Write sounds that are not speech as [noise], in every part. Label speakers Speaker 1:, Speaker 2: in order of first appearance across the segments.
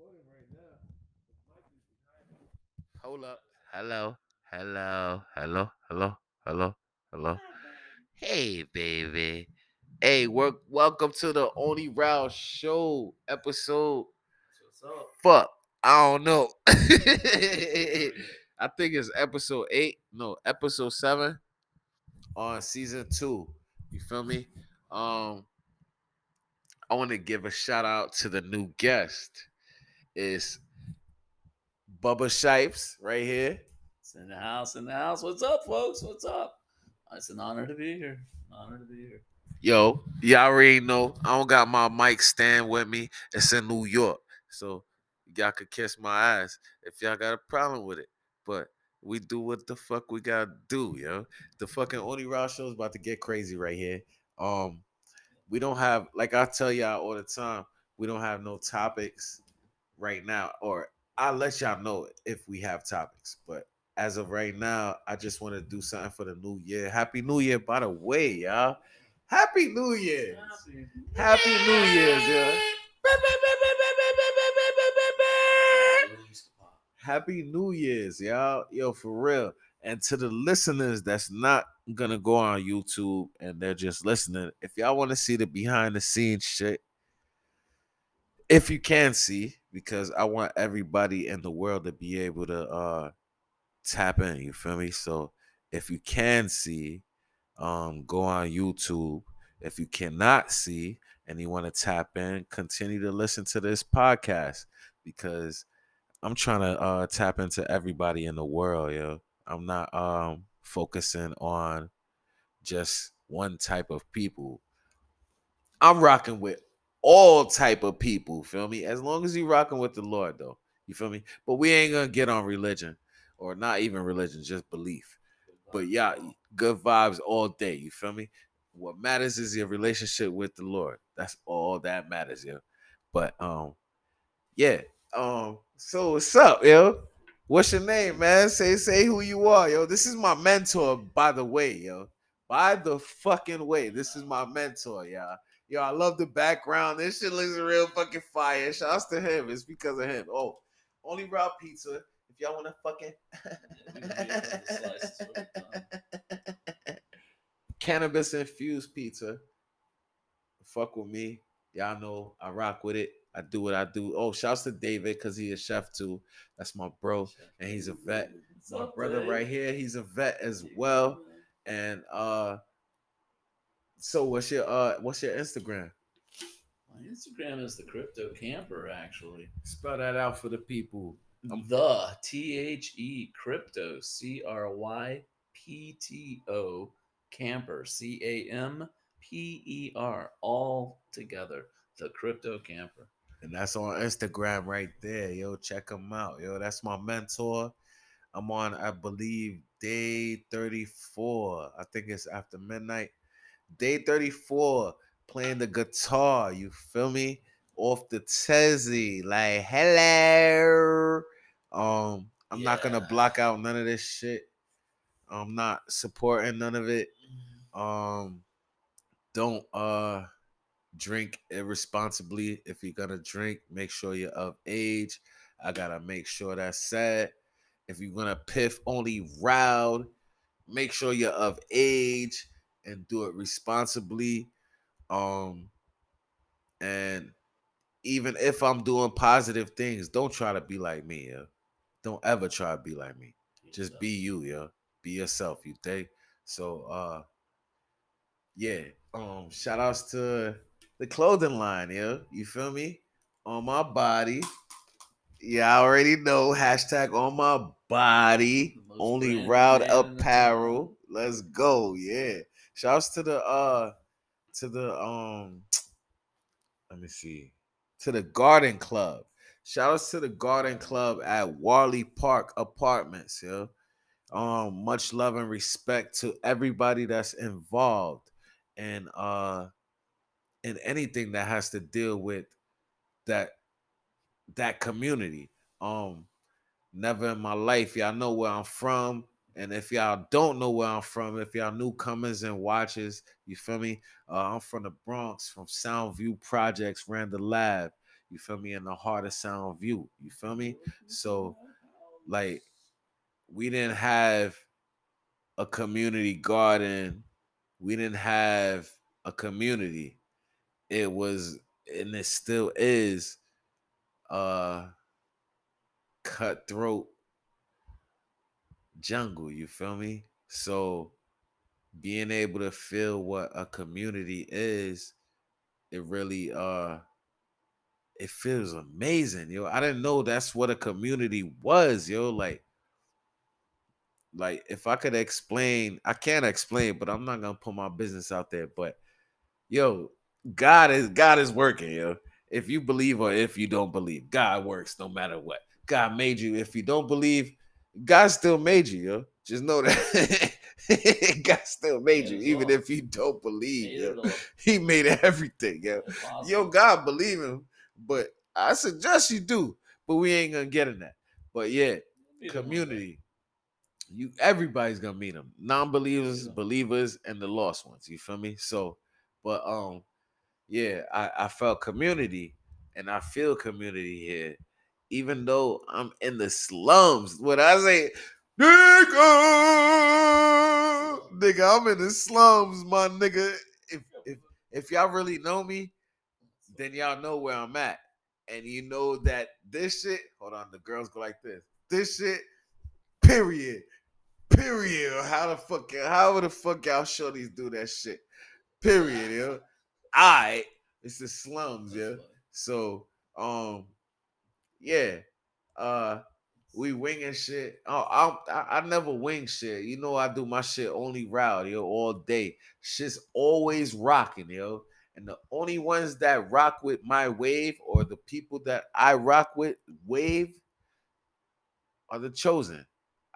Speaker 1: recording right now. The mic is behind it. Hold up. Hello. Hello. Hello. Hello. Hello. Hello. Hey, baby. Hey, work, welcome to the Only Rowd Show episode.
Speaker 2: What's up?
Speaker 1: Fuck. I don't know. [laughs] I think it's episode eight. No, episode seven on season two. You feel me? Um, I want to give a shout out to the new guest. Is Bubba Shipes right here.
Speaker 2: It's in the house, in the house. What's up, folks? What's up? It's an honor to be here. An honor to be here.
Speaker 1: Yo, y'all already know I don't got my mic stand with me. It's in New York. So y'all could kiss my ass if y'all got a problem with it. But we do what the fuck we gotta do, yo. The fucking Only Rowd show is about to get crazy right here. Um, we don't have like I tell y'all all the time, we don't have no topics right now, or I'll let y'all know if we have topics. But as of right now, I just want to do something for the new year. Happy New Year, by the way, y'all. Happy New Year. Happy New Year's, yeah. Happy New Year's, y'all. Yo, for real. And to the listeners that's not gonna go on YouTube and they're just listening, if y'all want to see the behind the scenes shit, if you can see, because I want everybody in the world to be able to uh tap in, you feel me? So if you can see, um, go on YouTube. If you cannot see and you want to tap in, continue to listen to this podcast because I'm trying to uh tap into everybody in the world, yo. I'm not um focusing on just one type of people. I'm rocking with all type of people, feel me? As long as you rocking with the Lord though. You feel me? But we ain't gonna get on religion or not even religion, just belief. But yeah, good vibes all day. You feel me? What matters is your relationship with the Lord. That's all that matters, yo. But um, yeah. Um, so what's up, yo? What's your name, man? Say say who you are, yo. This is my mentor, by the way, yo. By the fucking way, this is my mentor, y'all. Yo, I love the background. This shit looks real fucking fire. Shouts to him. It's because of him. Oh, only raw pizza. If y'all want to fucking [laughs] cannabis infused pizza, fuck with me. Y'all know I rock with it. I do what I do. Oh, shouts to David because he a chef too. That's my bro, and he's a vet. My brother right here, he's a vet as well. And uh, so what's your uh, what's your Instagram?
Speaker 2: My Instagram is the crypto camper, actually.
Speaker 1: Spell that out for the people.
Speaker 2: The T H E crypto C R Y P T O camper C A M P E R all together. The crypto camper.
Speaker 1: And that's on Instagram right there. Yo, check him out. Yo, that's my mentor. I'm on, I believe, day 34. I think it's after midnight. Day 34, playing the guitar. You feel me? Off the Tezzy. Like, hello. Um, I'm not gonna block out none of this shit. I'm not supporting none of it. Um, don't uh drink irresponsibly. If you're gonna drink, make sure you're of age. I gotta make sure that's said. If you're gonna piff only round, make sure you're of age and do it responsibly. Um, and even if I'm doing positive things, don't try to be like me, yo. Don't ever try to be like me. Just be you, yeah. Be yourself, you think? So uh yeah. Um, shout outs to the clothing line, yeah. You feel me? On my body. Yeah, I already know. Hashtag on my body.
Speaker 2: Most
Speaker 1: Only Rowd
Speaker 2: man in the
Speaker 1: Apparel. Let's go. Yeah. Shouts to the uh to the um let me see. To the garden club. Shout outs to the garden club at Warley Park Apartments, yo. Um, much love and respect to everybody that's involved and uh in anything that has to deal with that that community. Um, never in my life, y'all know where I'm from. And if y'all don't know where I'm from, if y'all newcomers and watchers, you feel me? Uh, I'm from the Bronx, from Soundview Projects, ran the lab. You feel me? In the heart of Sound View. You feel me? So, like, we didn't have a community garden. We didn't have a community. It was, and it still is, uh, cutthroat jungle. You feel me? So, being able to feel what a community is, it really, uh, it feels amazing, yo. I didn't know that's what a community was, yo. Like, like if I could explain, I can't explain, but I'm not gonna put my business out there. But yo, God is God is working, yo. If you believe or if you don't believe, God works no matter what. God made you. If you don't believe, God still made you, yo. Just know that [laughs] God still made you, even if you don't believe. Yo. [laughs] He made everything, yo. Yo, God believe him, but I suggest you do. But we ain't gonna get in that. But yeah, community you everybody's gonna meet them non-believers yeah. believers and the lost ones you feel me so but um yeah i i felt community and i feel community here even though i'm in the slums what i say nigga nigga i'm in the slums my nigga if if if y'all really know me then y'all know where i'm at and you know that this shit hold on the girls go like this this shit period Period. How the fuck? How the fuck y'all shorties do that shit? Period. Yo. I. It's the slums, yeah. So, um, yeah. Uh, we winging shit. Oh, I, I never wing shit. You know, I do my shit only Rowd, yo, all day. Shit's always rocking, yo. And the only ones that rock with my wave or the people that I rock with wave are the chosen.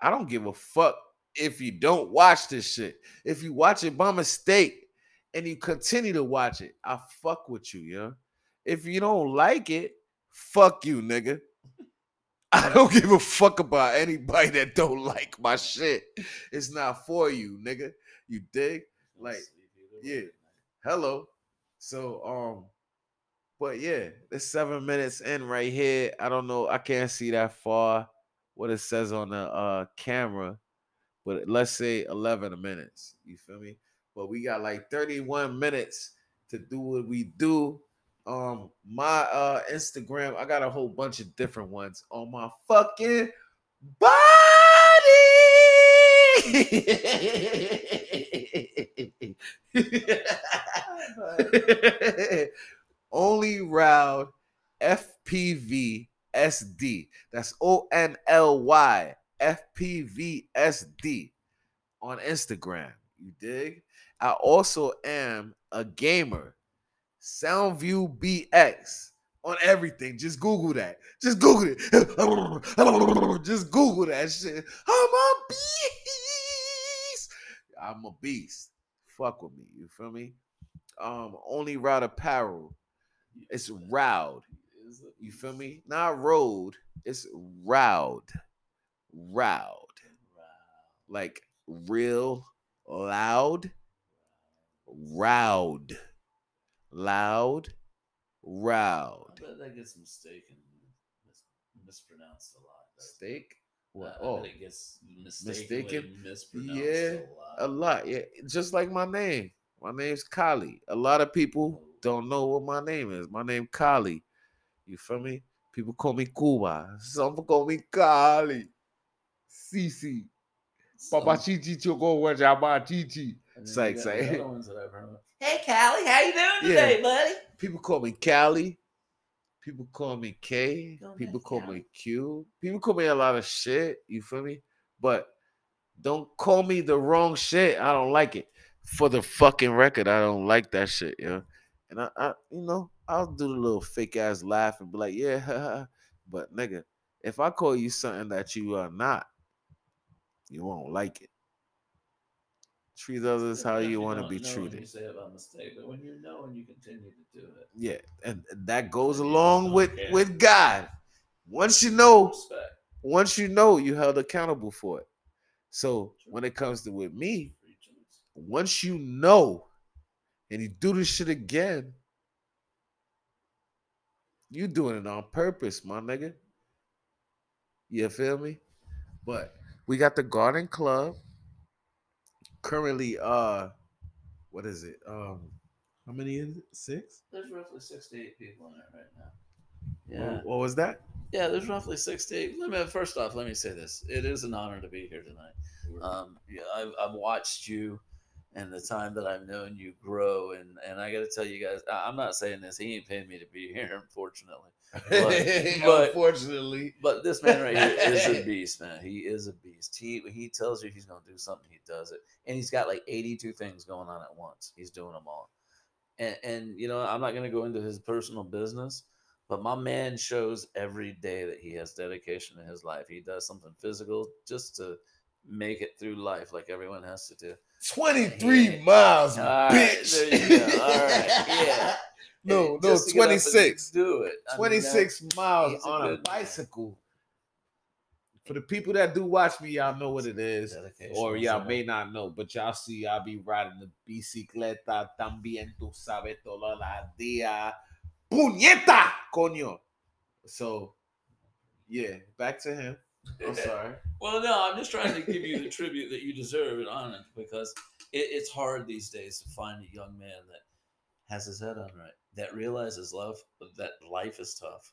Speaker 1: I don't give a fuck if you don't watch this shit. If you watch it by mistake and you continue to watch it, I fuck with you, yeah. If you don't like it, fuck you, nigga. I don't give a fuck about anybody that don't like my shit. It's not for you, nigga. You dig? Like, yeah. Hello. So, um, but yeah, it's seven minutes in right here. I don't know. I can't see that far what it says on the uh camera but let's say 11 minutes. You feel me? But we got like 31 minutes to do what we do. Um, my uh Instagram, I got a whole bunch of different ones on my fucking body. [laughs] Only Rowd FPV SD. That's O N L Y FPVSD on Instagram. You dig? I also am a gamer. Soundview BX on everything. Just Google that. Just Google it. [laughs] Just Google that shit. I'm a beast. I'm a beast. Fuck with me. You feel me? Um, only Rowd apparel. It's Roud. You feel me? Not road. It's Roud. Roud. Like real loud. Roud. Loud. Roud.
Speaker 2: I bet that gets mistaken, mis- mispronounced a lot.
Speaker 1: Steak?
Speaker 2: What? Uh, oh, it gets mistaken.
Speaker 1: mispronounced Yeah, a lot. a lot. Yeah, just like my name. My name's Kali. A lot of people oh. don't know what my name is. My name Kali. You feel me? People call me Cuba. Some call me Kali. Cici. Papa Chichi Choco Wajaba Chichi. Say, say.
Speaker 2: Hey, Callie, how you doing today, yeah. buddy?
Speaker 1: People call me Callie. People call me K. Go People call Callie. me Q. People call me a lot of shit. You feel me? But don't call me the wrong shit. I don't like it. For the fucking record, I don't like that shit, yo. And I, I you know, I'll do the little fake ass laugh and be like, yeah, [laughs] but nigga, if I call you something that you are not, you won't like it. Treat others how you, you want to be treated.
Speaker 2: You say about mistake, but when you know and you continue to do it.
Speaker 1: Yeah, and that goes along with care. with God. Once you know, Respect. once you know, you held accountable for it. So when it comes to with me, once you know, and you do this shit again, You doing it on purpose, my nigga. You feel me? But we got the Garden Club. Currently, uh, what is it? Um, how many is it? Six?
Speaker 2: There's roughly six to eight people in it right now.
Speaker 1: What-
Speaker 2: Yeah,
Speaker 1: What was that?
Speaker 2: yeah. There's roughly six to eight. Let me first off, let me say this: it is an honor to be here tonight. Um, yeah, I've, I've watched you and the time that I've known you grow, and and I got to tell you guys, I- I'm not saying this. He ain't paying me to be [laughs] here, unfortunately. [laughs] but-
Speaker 1: Unfortunately,
Speaker 2: But this man right here is a [laughs] beast, man. He is a beast. He he tells you he's gonna do something, he does it, and he's got like 82 things going on at once. He's doing them all, and and you know I'm not gonna go into his personal business, but my man shows every day that he has dedication in his life. He does something physical just to make it through life, like everyone has to do.
Speaker 1: 23 miles,
Speaker 2: All right,
Speaker 1: bitch.
Speaker 2: there you go. All right, yeah. [laughs]
Speaker 1: no, no,
Speaker 2: just to get up and
Speaker 1: 26.
Speaker 2: Do it. I mean,
Speaker 1: 26 miles
Speaker 2: a
Speaker 1: on a
Speaker 2: man.
Speaker 1: bicycle. For the people that do watch me, y'all know what it is.
Speaker 2: Dedication,
Speaker 1: Or y'all may not know, but y'all see I'll be riding the bicicleta también, tú sabes, toda la día. ¡Puñeta! Coño. So, yeah, back to him. I'm sorry.
Speaker 2: Well, no, I'm just trying to give you the tribute that you deserve and honor because it, it's hard these days to find a young man that has his head on right, that realizes love, that life is tough.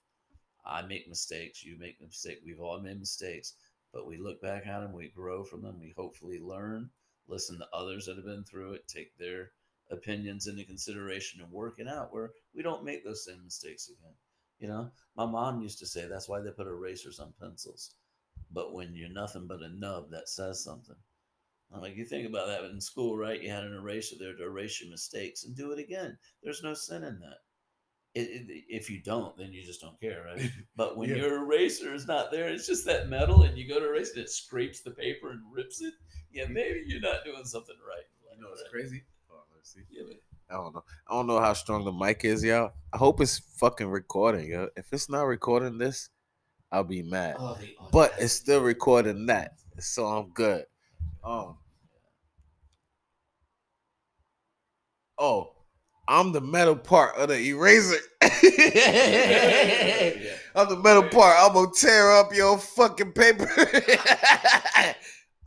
Speaker 2: I make mistakes, you make mistakes, we've all made mistakes, but we look back at them, we grow from them, we hopefully learn, listen to others that have been through it, take their opinions into consideration and work it out where we don't make those same mistakes again. You know, my mom used to say that's why they put erasers on pencils. But when you're nothing but a nub, that says something. I'm like, you think about that in school, right? You had an eraser there to erase your mistakes and do it again. There's no sin in that. It, it, if you don't, then you just don't care, right? [laughs] But when
Speaker 1: Yeah.
Speaker 2: your eraser is not there, it's just that metal, and you go to erase it, it scrapes the paper and rips it. Yeah, mm. maybe you're not doing something right.
Speaker 1: You know what's crazy? Oh, let's see.
Speaker 2: Yeah, but
Speaker 1: I don't know. I don't know how strong the mic is, y'all. I hope it's fucking recording, yo. If it's not recording this, I'll be mad.
Speaker 2: oh,
Speaker 1: but it's still recording that, so I'm good. Um. Oh, I'm the metal part of the eraser. [laughs]
Speaker 2: Yeah.
Speaker 1: I'm the metal part. I'm gonna tear up your fucking paper. [laughs]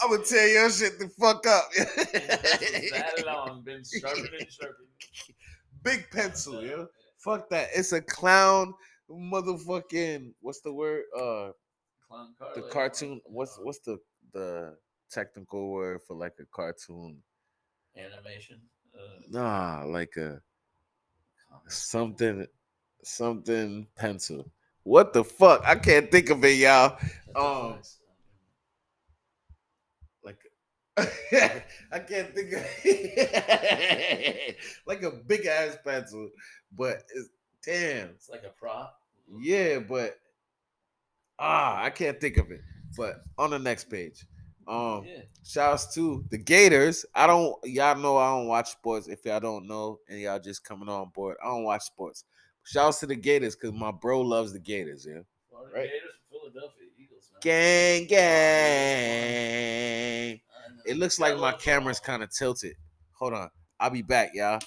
Speaker 1: I'm gonna tear your shit the fuck up.
Speaker 2: that [laughs] long been sharpening, sharpening.
Speaker 1: Big pencil, yo. Fuck that. It's a clown motherfucking what's the word? Uh
Speaker 2: Clown
Speaker 1: the cartoon what's what's the the technical word for like a cartoon?
Speaker 2: animation? Uh,
Speaker 1: Nah, like a something something pencil. What the fuck? I can't think of it, y'all. Um. Like [laughs] I can't think of it. [laughs] like a big ass pencil, but it's damn.
Speaker 2: It's like a prop.
Speaker 1: Yeah, but ah, I can't think of it. But on the next page, um,
Speaker 2: yeah.
Speaker 1: shouts to the Gators. I don't, y'all know I don't watch sports. If y'all don't know, and y'all just coming on board, I don't watch sports. Shouts to the Gators because my bro loves the Gators. Yeah,
Speaker 2: Florida
Speaker 1: Right.
Speaker 2: Gators and Philadelphia Eagles. Man.
Speaker 1: gang, gang. It looks like my camera's kind of tilted. Hold on, I'll be back, y'all.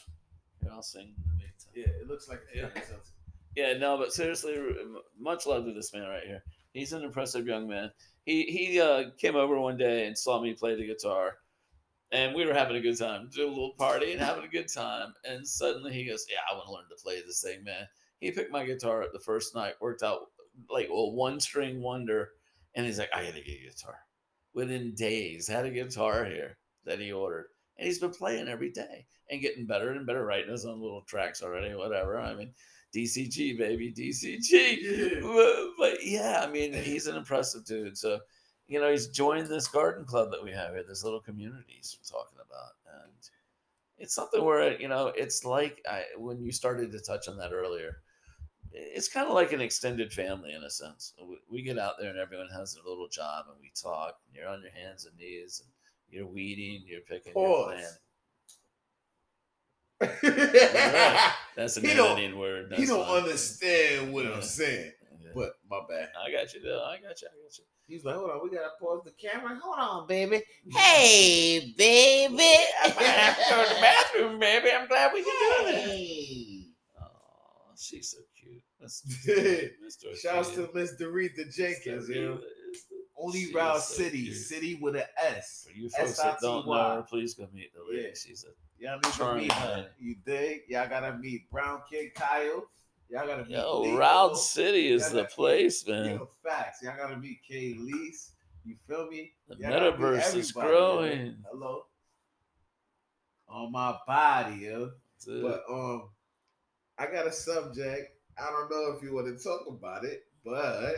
Speaker 2: Here, I'll sing the big time.
Speaker 1: it looks like
Speaker 2: kinda tilted. Yeah, no, but seriously, much love to this man right here. He's an impressive young man. He he uh, came over one day and saw me play the guitar, and we were having a good time, do a little party and having a good time. And suddenly he goes, "Yeah, I want to learn to play this thing, man." He picked my guitar up the first night, worked out like well one string wonder, and he's like, "I gotta get a guitar." Within days, had a guitar here that he ordered, and he's been playing every day and getting better and better, writing his own little tracks already. Whatever. I mean. DCG baby, DCG. But, but yeah, I mean, he's an impressive dude. So, you know, he's joined this garden club that we have here, this little community he's talking about, and it's something where you know, it's like I, when you started to touch on that earlier. It's kind of like an extended family in a sense. We, we get out there and everyone has their little job, and we talk. And you're on your hands and knees, and you're weeding, you're picking, you're
Speaker 1: Pause.
Speaker 2: Planting. That's an
Speaker 1: He don't-
Speaker 2: Indian word.
Speaker 1: he don't
Speaker 2: fine.
Speaker 1: understand what
Speaker 2: Yeah.
Speaker 1: I'm saying.
Speaker 2: Yeah.
Speaker 1: But my bad.
Speaker 2: I got you, though. I got you. I got you.
Speaker 1: He's like, hold on, we gotta pause the camera. Hold on, baby. [laughs]
Speaker 3: Hey, baby.
Speaker 2: I might have to go to the bathroom, baby. I'm glad we can do that.
Speaker 3: Hey.
Speaker 2: Oh, she's so cute. Mr. [laughs]
Speaker 1: Shouts to
Speaker 2: Arcadia.
Speaker 1: Miss Doretha Jenkins,
Speaker 2: Mr.
Speaker 1: yo.
Speaker 2: Arcadia is the-
Speaker 1: Only
Speaker 2: she
Speaker 1: Rowd
Speaker 2: is so
Speaker 1: City,
Speaker 2: cute.
Speaker 1: City with an S.
Speaker 2: For you folks that don't know her, please go meet the lady.
Speaker 1: Yeah.
Speaker 2: She's a
Speaker 1: Y'all need to
Speaker 2: Charming
Speaker 1: meet her. You dig? Y'all gotta meet Brown Kid Kyle. Y'all gotta meet
Speaker 2: yo.
Speaker 1: Leo.
Speaker 2: Rowd City is the place, man.
Speaker 1: Yo, facts. Y'all gotta meet Kay Lease. You feel me?
Speaker 2: The
Speaker 1: Y'all gotta
Speaker 2: metaverse is growing.
Speaker 1: Hello. On my body, yo.
Speaker 2: It.
Speaker 1: But um, I got a subject. I don't know if you want to talk about it, but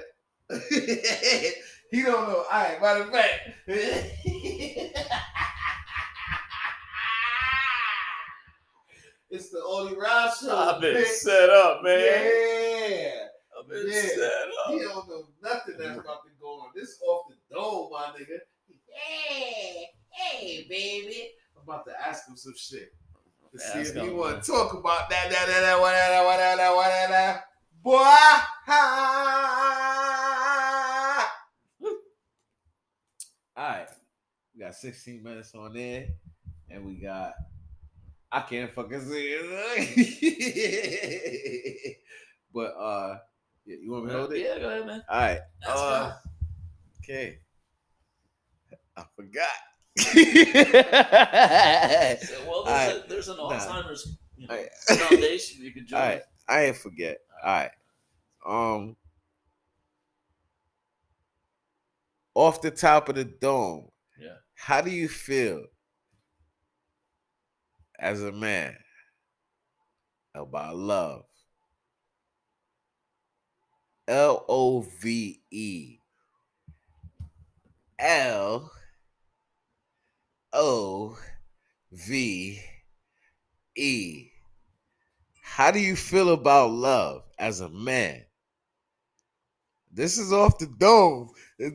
Speaker 1: [laughs] he don't know. All right, matter of fact, [laughs] it's the only Rowd show.
Speaker 2: I've been
Speaker 1: bitch.
Speaker 2: set up, man.
Speaker 1: Yeah.
Speaker 2: I've been
Speaker 1: Yeah.
Speaker 2: set
Speaker 1: He don't know nothing that's about to go on. This off the dome, my nigga.
Speaker 3: Hey, hey, baby.
Speaker 1: I'm about to ask him some shit. To
Speaker 2: Ask
Speaker 1: see if he want to talk about that, that, that, that, whatever, whatever, whatever. Boy, ha. All right, we got 16 minutes on there, and we got. I can't fucking see it. [laughs] but uh, yeah, you want me to hold it?
Speaker 2: Yeah, go ahead, man.
Speaker 1: All right. Uh. Okay. I forgot. [laughs]
Speaker 2: So, well, there's,
Speaker 1: Alright.
Speaker 2: a, there's an
Speaker 1: Nah.
Speaker 2: Alzheimer's you know,
Speaker 1: Alright. [laughs]
Speaker 2: foundation you can join.
Speaker 1: All right, I ain't forget. All right. Um, off the top of the dome.
Speaker 2: Yeah.
Speaker 1: How do you feel as a man about love? L O V E. L O V E. How do you feel about love as a man? This is off the dome.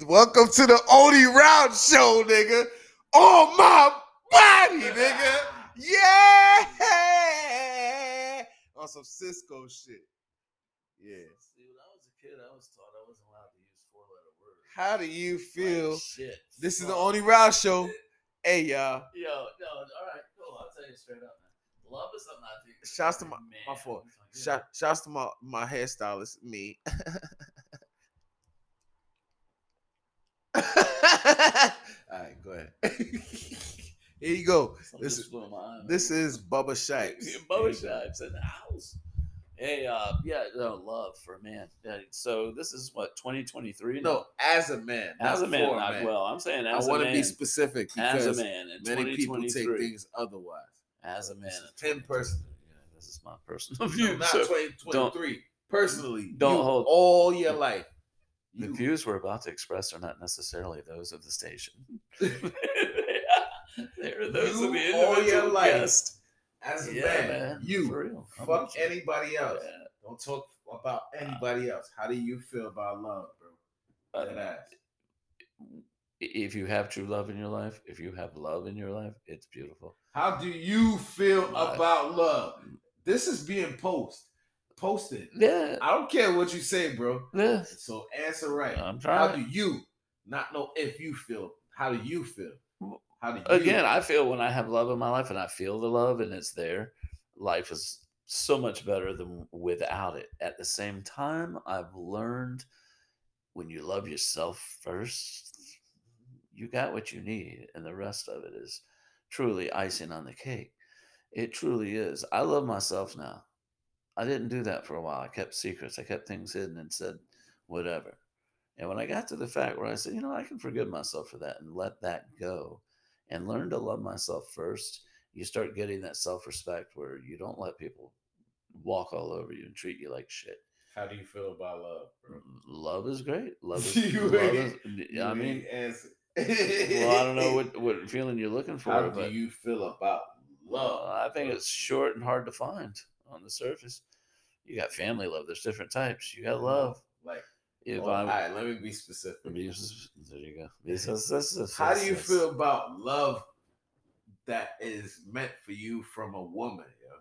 Speaker 1: Welcome to the Only Rowd Show, nigga. On my body, nigga. Yeah. On some Cisco shit. Yeah.
Speaker 2: See, when I was a kid, I was taught I wasn't allowed to use four letter words.
Speaker 1: How do you feel?
Speaker 2: Like, shit.
Speaker 1: This is the. Only Rowd Show. Hey, y'all.
Speaker 2: Yo, no, all right, cool. I'll tell you straight up, man. Love is something I think.
Speaker 1: Shouts to my-
Speaker 2: man,
Speaker 1: my fault.
Speaker 2: yeah.
Speaker 1: Shout, shouts to my, my hairstylist, me. [laughs] All right, go ahead. [laughs] Here you go.
Speaker 2: Something
Speaker 1: This
Speaker 2: just flew in my eye, man.
Speaker 1: This is Bubba Shipes. [laughs]
Speaker 2: Bubba Shipes in the house. Hey, uh, yeah, no, love for a man. Yeah, so this is what 2023. now?
Speaker 1: No, as a man.
Speaker 2: as a man, not- well, I'm saying
Speaker 1: I
Speaker 2: as a man.
Speaker 1: I want to be specific
Speaker 2: as a man in
Speaker 1: many people take things otherwise.
Speaker 2: as a man.
Speaker 1: This is 10 person.
Speaker 2: Yeah, this is my personal
Speaker 1: No,
Speaker 2: view.
Speaker 1: not
Speaker 2: so
Speaker 1: 2023. Personally,
Speaker 2: don't
Speaker 1: you,
Speaker 2: hold-
Speaker 1: all your life.
Speaker 2: the views we're about to express are not necessarily those of the station. [laughs] [laughs] They're those of the
Speaker 1: You all your life.
Speaker 2: guest.
Speaker 1: as a
Speaker 2: Yeah,
Speaker 1: man,
Speaker 2: man,
Speaker 1: you
Speaker 2: for real.
Speaker 1: Fuck anybody else.
Speaker 2: Yeah.
Speaker 1: Don't talk about anybody else. How do you feel about love, bro?
Speaker 2: Uh, if you have true love in your life, if you have love in your life, it's beautiful.
Speaker 1: How do you feel
Speaker 2: Life.
Speaker 1: about love? This is being post posted.
Speaker 2: Yeah,
Speaker 1: I don't care what you say, bro.
Speaker 2: yeah.
Speaker 1: So answer right.
Speaker 2: I'm trying.
Speaker 1: How do you not know if you feel? How do you feel? How do you
Speaker 2: Again, I feel when I have love in my life and I feel the love and it's there, life is so much better than without it. At the same time, I've learned when you love yourself first, you got what you need, and the rest of it is truly icing on the cake. It truly is. I love myself now. I didn't do that for a while. I kept secrets. I kept things hidden and said whatever. And when I got to the fact where I said, you know, I can forgive myself for that and let that go and learn to love myself first, you start getting that self respect where you don't let people walk all over you and treat you like shit.
Speaker 1: How do you feel about love, bro?
Speaker 2: Mm, love is great. [laughs] Love is,
Speaker 1: You
Speaker 2: love is I mean, [laughs] well, I don't know what, what feeling you're looking for,
Speaker 1: How do you feel about love?
Speaker 2: I think it's short and hard to find on the surface. You got family love. There's different types. You got mm-hmm. love.
Speaker 1: like.
Speaker 2: If
Speaker 1: well,
Speaker 2: I,
Speaker 1: all right, let me be specific.
Speaker 2: there you go. This is- this is-
Speaker 1: How do you feel about love that is meant for you from a woman, yo?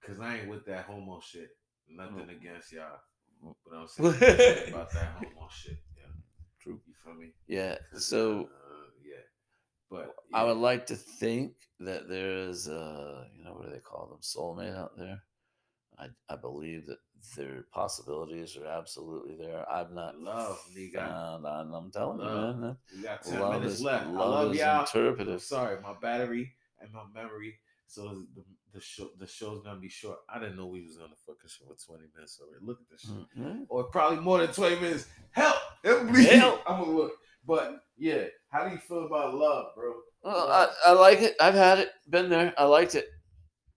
Speaker 1: Because I ain't with that homo shit. Nothing against y'all, but I'm [laughs] saying about that homo shit. Yeah,
Speaker 2: True.
Speaker 1: You feel me?
Speaker 2: Yeah.
Speaker 1: 'Cause, [laughs]
Speaker 2: So
Speaker 1: uh, yeah, but
Speaker 2: I would like to think that there is, uh, you know, what do they call them, soulmate out there. I I believe that their possibilities are absolutely there. I've not
Speaker 1: Love,
Speaker 2: found. I'm, I'm telling you,
Speaker 1: Love.
Speaker 2: man.
Speaker 1: We got 10
Speaker 2: Love
Speaker 1: minutes
Speaker 2: is,
Speaker 1: left.
Speaker 2: love
Speaker 1: I love
Speaker 2: is
Speaker 1: y'all. I'm
Speaker 2: interpretive.
Speaker 1: sorry, my battery and my memory. So the the show the show's gonna be short. I didn't know we was gonna fucking show for 20 minutes already. Look at this shit.
Speaker 2: Mhm.
Speaker 1: Or probably more than 20 minutes. Help! Help me!
Speaker 2: Help. [laughs]
Speaker 1: I'm gonna look. But yeah, how do you feel about love, bro?
Speaker 2: Well, I, I like it. I've had it. Been there. I liked it.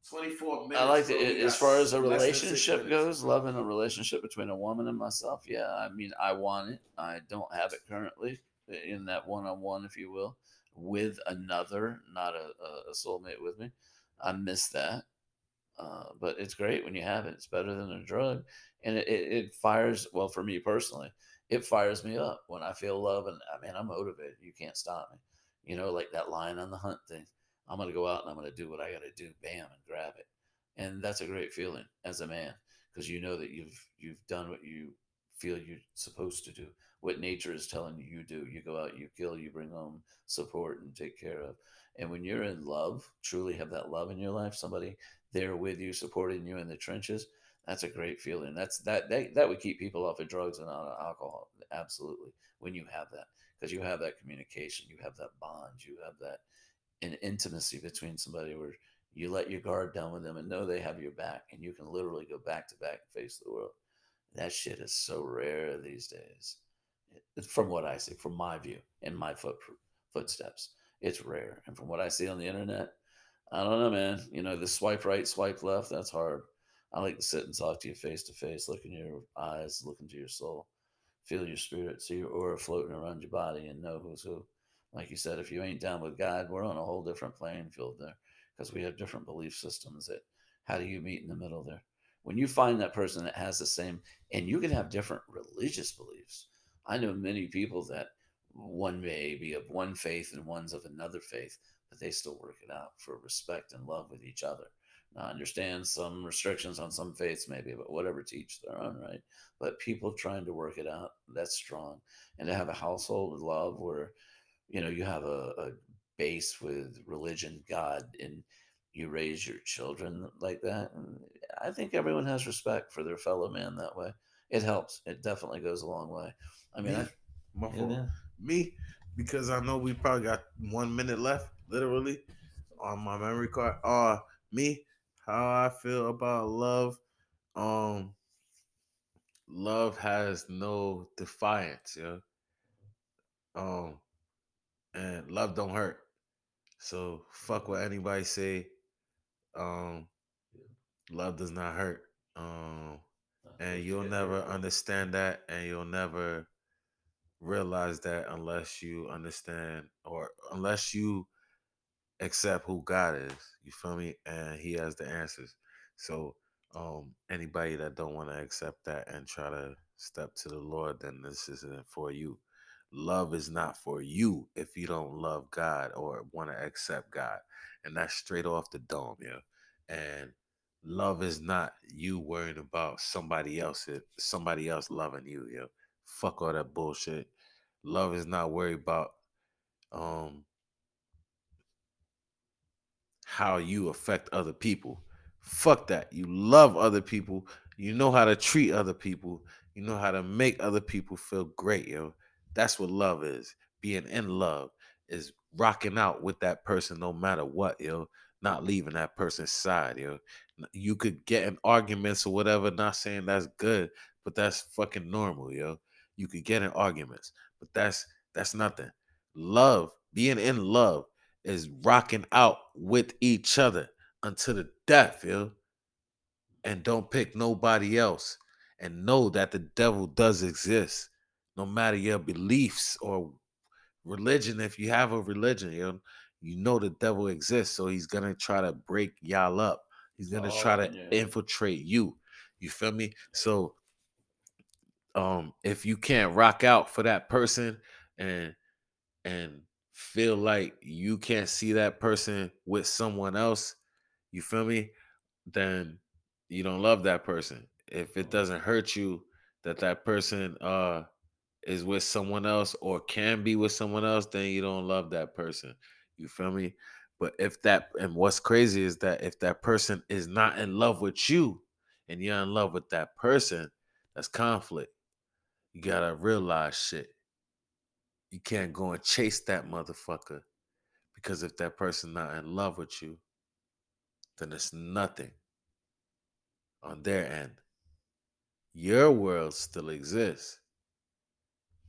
Speaker 1: 24 minutes.
Speaker 2: I
Speaker 1: like
Speaker 2: it. As far as a
Speaker 1: less than six
Speaker 2: relationship goes, loving a relationship between a woman and myself, yeah. I mean, I want it. I don't have it currently in that one on one, if you will, with another, not a, a- soulmate with me. I miss that. Uh, but it's great when you have it. It's better than a drug. And it, it, it fires, well, for me personally, it fires me up when I feel love and I mean, I'm motivated. You can't stop me. You know, like that lion on the hunt thing. I'm going to go out and I'm going to do what I got to do, bam, and grab it. And that's a great feeling as a man because you know that you've you've done what you feel you're supposed to do what nature is telling you you do. You go out you kill you bring home support and take care of. And when you're in love truly have that love in your life somebody there with you supporting you in the trenches that's a great feeling. That's that that, that would keep people off of drugs and out of alcohol absolutely when you have that because you have that communication you have that bond you have that an intimacy between somebody where you let your guard down with them and know they have your back and you can literally go back to back and face the world. That shit is so rare these days. From what i see from my view and my foot footsteps it's rare. And from what i see on the internet i don't know man. You know the swipe right swipe left that's hard. I like to sit and talk to you face to face look in your eyes look into your soul feel your spirit see your aura floating around your body and know who's who like you said if you ain't down with god we're on a whole different playing field there because we have different belief systems that how do you meet in the middle there? When you find that person that has the same and you can have different religious beliefs. I know many people that one may be of one faith and one's of another faith but they still work it out for respect and love with each other. Now i understand some restrictions on some faiths maybe but whatever teach their own right? But people trying to work it out that's strong. And to have a household with love where you know you have a, a base with religion, God, and you raise your children like that. And I think everyone has respect for their fellow man that way. It helps. It definitely goes a long way. I mean,
Speaker 1: Me?
Speaker 2: I, yeah.
Speaker 1: Me, because I know we probably got one minute left, literally, on my memory card. Uh me, how I feel about love. Um love has no defiance, yeah. Um and love don't hurt. So fuck what anybody say. Um love does not hurt. Um and you'll never understand that and you'll never realize that unless you understand or unless you accept who God is. You feel me? And he has the answers. So um anybody that don't want to accept that and try to step to the Lord, then this isn't for you. Love is not for you if you don't love God or want to accept God. And that's straight off the dome, yeah. And love is not you worrying about somebody else somebody else loving you, yeah. Fuck all that bullshit. Love is not worried about um how you affect other people. Fuck that. You love other people. You know how to treat other people. You know how to make other people feel great, yo. That's what love is. Being in love is rocking out with that person no matter what, yo. Not leaving that person's side, yo. You could get in arguments or whatever, not saying that's good, but that's fucking normal, yo. You could get in arguments, but that's that's nothing. Love, being in love is rocking out with each other until the death, yo. And don't pick nobody else. And know that the devil does exist. No matter your beliefs or religion, if you have a religion, yo, you know the devil exists. So he's gonna try to break y'all up. He's gonna try
Speaker 2: Oh,
Speaker 1: to
Speaker 2: yeah.
Speaker 1: infiltrate you. You feel me? So um if you can't rock out for that person and and feel like you can't see that person with someone else, you feel me? Then you don't love that person. If it doesn't hurt you that that person uh is with someone else or can be with someone else, then you don't love that person. You feel me? But if that and what's crazy is that if that person is not in love with you, and you're in love with that person, that's conflict. You gotta realize shit. You can't go and chase that motherfucker because if that person not in love with you, then it's nothing on their end. Your world still exists.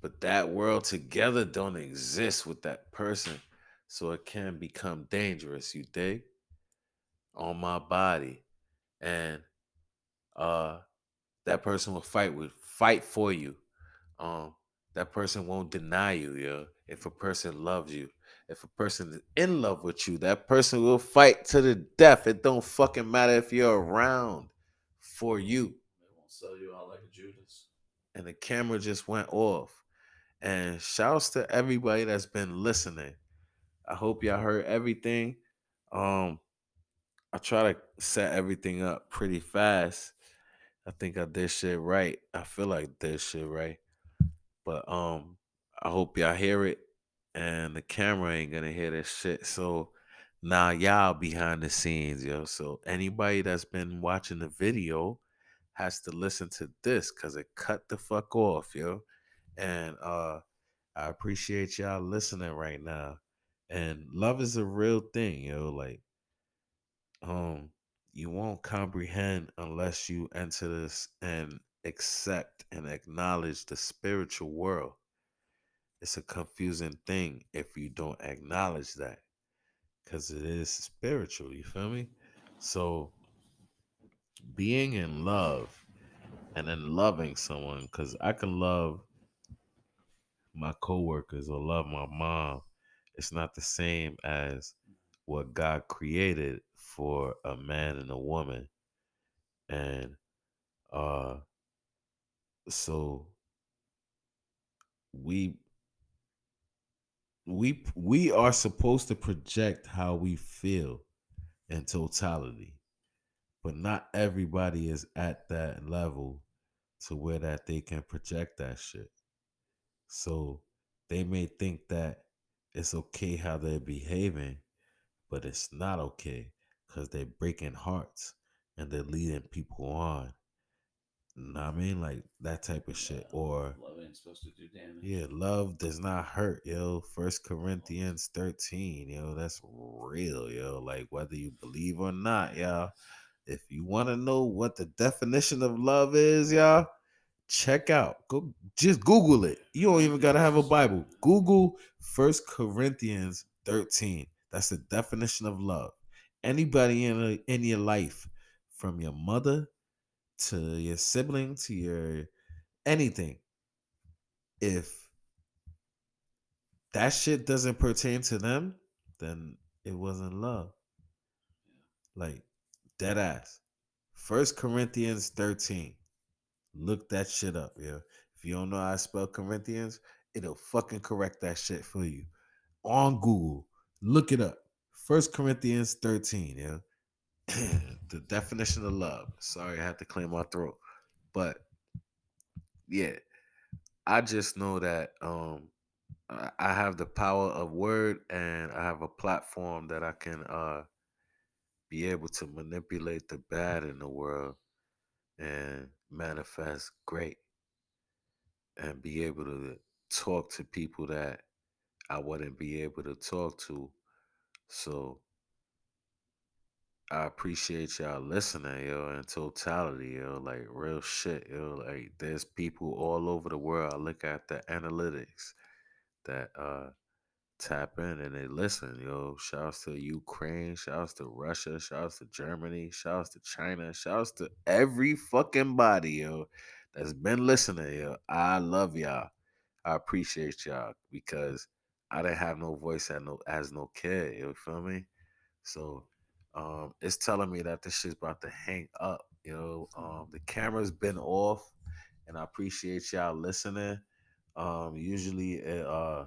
Speaker 1: But that world together don't exist with that person. So it can become dangerous, you dig? On my body. And uh that person will fight with fight for you. Um that person won't deny you, yo. If a person loves you, if a person is in love with you, that person will fight to the death. It don't fucking matter if you're around for you.
Speaker 2: They won't sell you out like a Judas.
Speaker 1: And the camera just went off. And shouts to everybody that's been listening. I hope y'all heard everything. Um, I try to set everything up pretty fast. I think I did shit right. I feel like I did shit right. But um, I hope y'all hear it. And the camera ain't gonna hear this shit. So now y'all behind the scenes, yo. So anybody that's been watching the video has to listen to this because it cut the fuck off, yo and uh I appreciate y'all listening right now. And love is a real thing, yo. Like, um, you won't comprehend unless you enter this and accept and acknowledge the spiritual world. It's a confusing thing if you don't acknowledge that. Cause it is spiritual, you feel me? So being in love and then loving someone, because I can love my coworkers or love my mom, it's not the same as what God created for a man and a woman. And uh so we we we are supposed to project how we feel in totality. But not everybody is at that level to where that they can project that shit. So they may think that it's okay how they're behaving, but it's not okay because they're breaking hearts and they're leading people on. Know what I mean? Like that type of shit. Or
Speaker 2: Love ain't supposed to do damage.
Speaker 1: yeah, love does not hurt, yo. First oh. Corinthians 13, yo. That's real, yo. Like whether you believe or not, y'all. If you want to know what the definition of love is, y'all, check out. Go just Google it. You don't even gotta have a Bible. Google First Corinthians 13. That's the definition of love. Anybody in in your life, from your mother to your sibling to your anything, if that shit doesn't pertain to them, then it wasn't love. Like dead ass. First Corinthians 13. Look that shit up, yeah. If you don't know how to spell Corinthians, it'll fucking correct that shit for you. On Google, look it up. First Corinthians 13, yeah. [clears throat] the definition of love. Sorry, I had to clear my throat. But yeah, I just know that um I have the power of word and I have a platform that I can uh be able to manipulate the bad in the world and manifest great and be able to talk to people that I wouldn't be able to talk to. So I appreciate y'all listening, yo, in totality, yo, like real shit, yo. Like there's people all over the world. I look at the analytics that uh tap in and they listen, yo. Shouts to Ukraine, shouts to Russia, shouts to Germany, shouts to China, shouts to every fucking body, yo, that's been listening, yo. I love y'all. I appreciate y'all because I didn't have no voice as no as no kid, you feel me? So um it's telling me that this shit's about to hang up, you know. Um the camera's been off and I appreciate y'all listening. Um usually it uh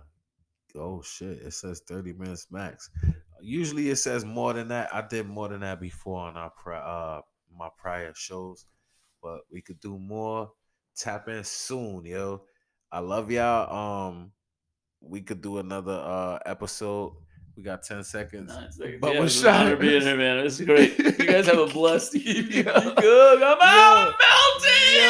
Speaker 1: Oh shit! It says thirty minutes max. Usually it says more than that. I did more than that before on our pri- uh my prior shows, but we could do more. Tap in soon, yo. I love y'all. Um, we could do another uh episode. We got 10 seconds.
Speaker 2: Nine seconds.
Speaker 1: But
Speaker 2: yeah,
Speaker 1: we're
Speaker 2: it was an honor
Speaker 1: shy.
Speaker 2: being here, man. It's great. You guys have a [laughs] blessed evening.
Speaker 1: Yo. [laughs]
Speaker 2: Good. I'm out.
Speaker 1: Yo.
Speaker 2: Melting.
Speaker 1: Yo,